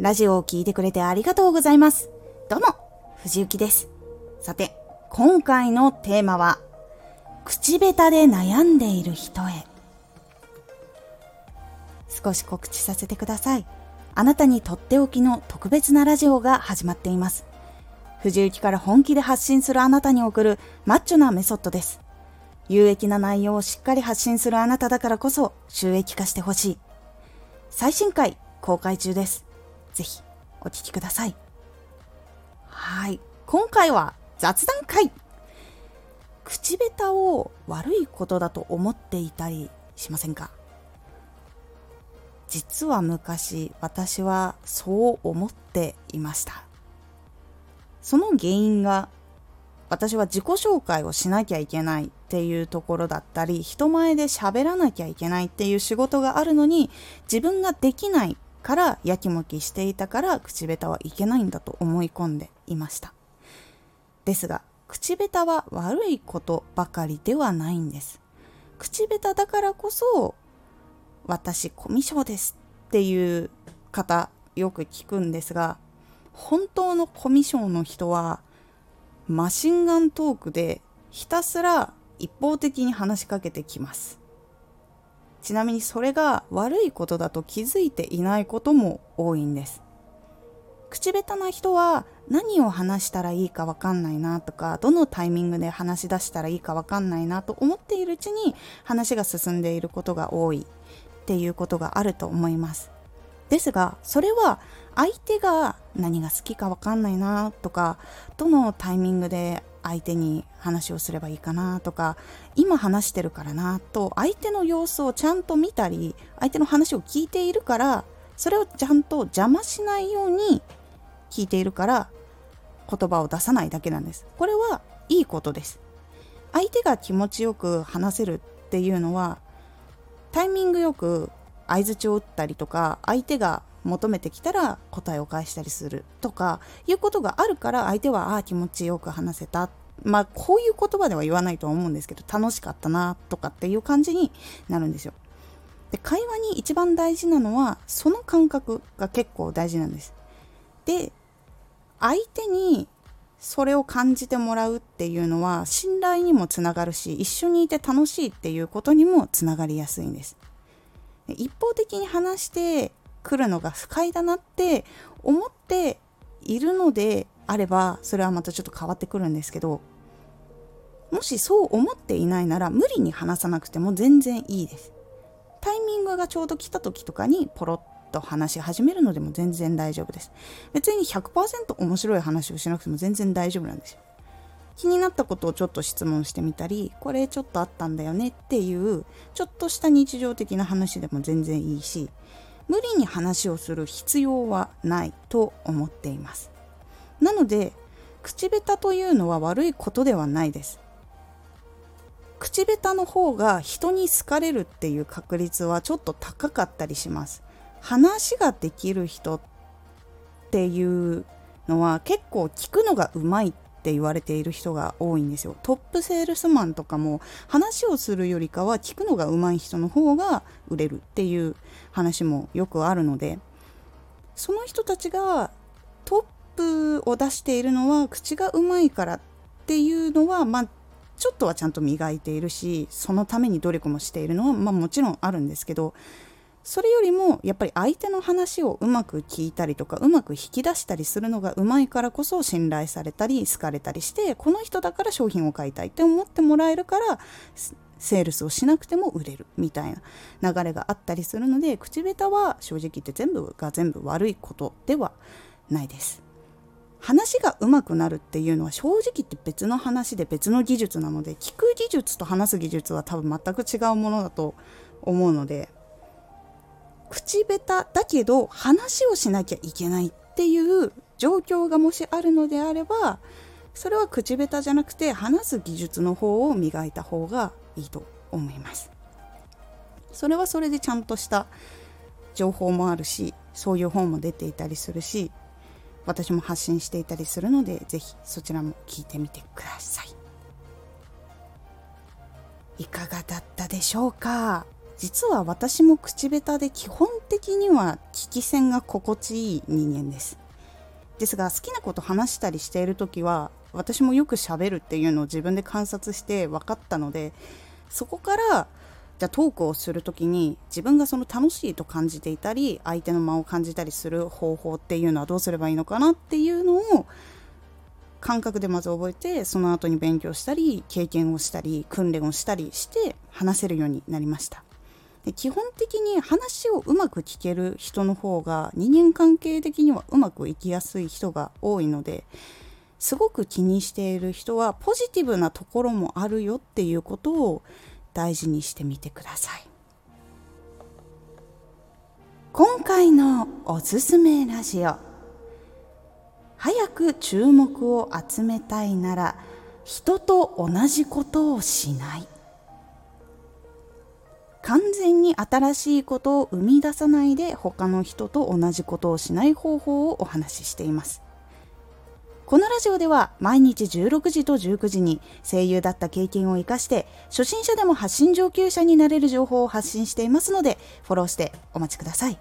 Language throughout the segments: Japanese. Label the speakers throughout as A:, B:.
A: ラジオを聴いてくれてありがとうございます。どうも、藤幸です。さて、今回のテーマは、口下手で悩んでいる人へ。少し告知させてください。あなたにとっておきの特別なラジオが始まっています。藤幸から本気で発信するあなたに送るマッチョなメソッドです。有益な内容をしっかり発信するあなただからこそ収益化してほしい。最新回公開中です。ぜひお聴きください。はい。今回は雑談会。口下手を悪いことだと思っていたりしませんか？実は昔私はそう思っていました。その原因が私は自己紹介をしなきゃいけないっていうところだったり人前で喋らなきゃいけないっていう仕事があるのに自分ができないからやきもきしていたから口下手はいけないんだと思い込んでいましたですが口下手は悪いことばかりではないんです口下手だからこそ私コミュ障ですっていう方よく聞くんですが本当のコミュ障の人はマシンガントークでひたすら一方的に話しかけてきます。ちなみにそれが悪いことだと気づいていないことも多いんです。口下手な人は何を話したらいいか分かんないなとかどのタイミングで話し出したらいいか分かんないなと思っているうちに話が進んでいることが多いっていうことがあると思います。ですがそれは相手が何が好きか分かんないなとかどのタイミングで相手に話をすればいいかなとか今話してるからなと相手の様子をちゃんと見たり相手の話を聞いているからそれをちゃんと邪魔しないように聞いているから言葉を出さないだけなんです。これはいいことです。相手が気持ちよく話せるっていうのはタイミングよく相づちを打ったりとか相手が求めてきたら答えを返したりするとかいうことがあるから相手はああ気持ちよく話せたまあこういう言葉では言わないとは思うんですけど楽しかったなとかっていう感じになるんですよ。で会話に一番大事なのはその感覚が結構大事なんです。で相手にそれを感じてもらうっていうのは信頼にもつながるし一緒にいて楽しいっていうことにもつながりやすいんです。一方的に話してくるのが不快だなって思っているのであればそれはまたちょっと変わってくるんですけどもしそう思っていないなら無理に話さなくても全然いいです。タイミングがちょうど来た時とかにポロッと話し始めるのでも全然大丈夫です。別に100%面白い話をしなくても全然大丈夫なんですよ。気になったことをちょっと質問してみたりこれちょっとあったんだよねっていうちょっとした日常的な話でも全然いいし無理に話をする必要はないと思っています。なので口下手というのは悪いことではないです。口下手の方が人に好かれるっていう確率はちょっと高かったりします。話ができる人っていうのは結構聞くのがうまいっって言われている人が多いんですよ。トップセールスマンとかも話をするよりかは聞くのが上手い人の方が売れるっていう話もよくあるのでその人たちがトップを出しているのは口がうまいからっていうのはまあちょっとはちゃんと磨いているしそのために努力もしているのは、まあ、もちろんあるんですけどそれよりもやっぱり相手の話をうまく聞いたりとかうまく引き出したりするのがうまいからこそ信頼されたり好かれたりしてこの人だから商品を買いたいって思ってもらえるからセールスをしなくても売れるみたいな流れがあったりするので口下手は正直言って全部が全部悪いことではないです。話が上手くなるっていうのは正直言って別の話で別の技術なので聞く技術と話す技術は多分全く違うものだと思うので口下手だけど話をしなきゃいけないっていう状況がもしあるのであればそれは口下手じゃなくて話す技術の方を磨いた方がいいと思います。それはそれでちゃんとした情報もあるしそういう本も出ていたりするし私も発信していたりするので是非そちらも聞いてみてください。いかがだったでしょうか？実は私も口下手で基本的には聞き戦が心地いい人間です。ですが好きなこと話したりしている時は私もよくしゃべるっていうのを自分で観察して分かったのでそこからじゃあトークをする時に自分がその楽しいと感じていたり相手の間を感じたりする方法っていうのはどうすればいいのかなっていうのを感覚でまず覚えてその後に勉強したり経験をしたり訓練をしたりして話せるようになりました。で基本的に話をうまく聞ける人の方が人間関係的にはうまくいきやすい人が多いのですごく気にしている人はポジティブなところもあるよっていうことを大事にしてみてください。今回のおすすめラジオ。早く注目を集めたいなら人と同じことをしない。完全に新しいことを生み出さないで他の人と同じことをしない方法をお話ししています。このラジオでは毎日16時と19時に声優だった経験を生かして初心者でも発信上級者になれる情報を発信していますのでフォローしてお待ちください。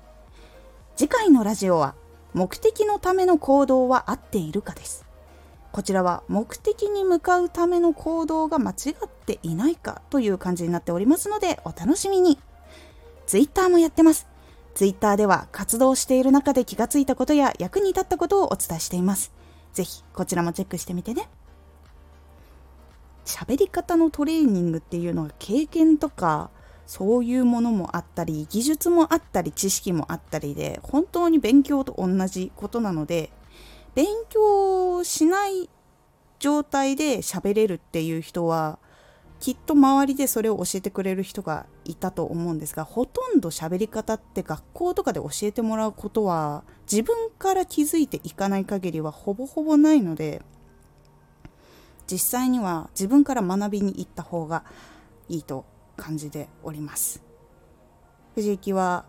A: 次回のラジオは目的のための行動は合っているかです。こちらは目的に向かうための行動が間違っていないかという感じになっておりますのでお楽しみに。Twitter もやってます。Twitter では活動している中で気がついたことや役に立ったことをお伝えしています。ぜひこちらもチェックしてみてね。喋り方のトレーニングっていうのは経験とかそういうものもあったり技術もあったり知識もあったりで本当に勉強と同じことなので勉強しない状態で喋れるっていう人はきっと周りでそれを教えてくれる人がいたと思うんですがほとんど喋り方って学校とかで教えてもらうことは自分から気づいていかない限りはほぼほぼないので実際には自分から学びに行った方がいいと感じております。藤木は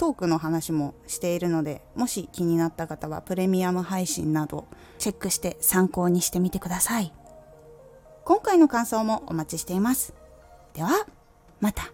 A: トークの話もしているのでもし気になった方はプレミアム配信などチェックして参考にしてみてください。今回の感想もお待ちしています。ではまた。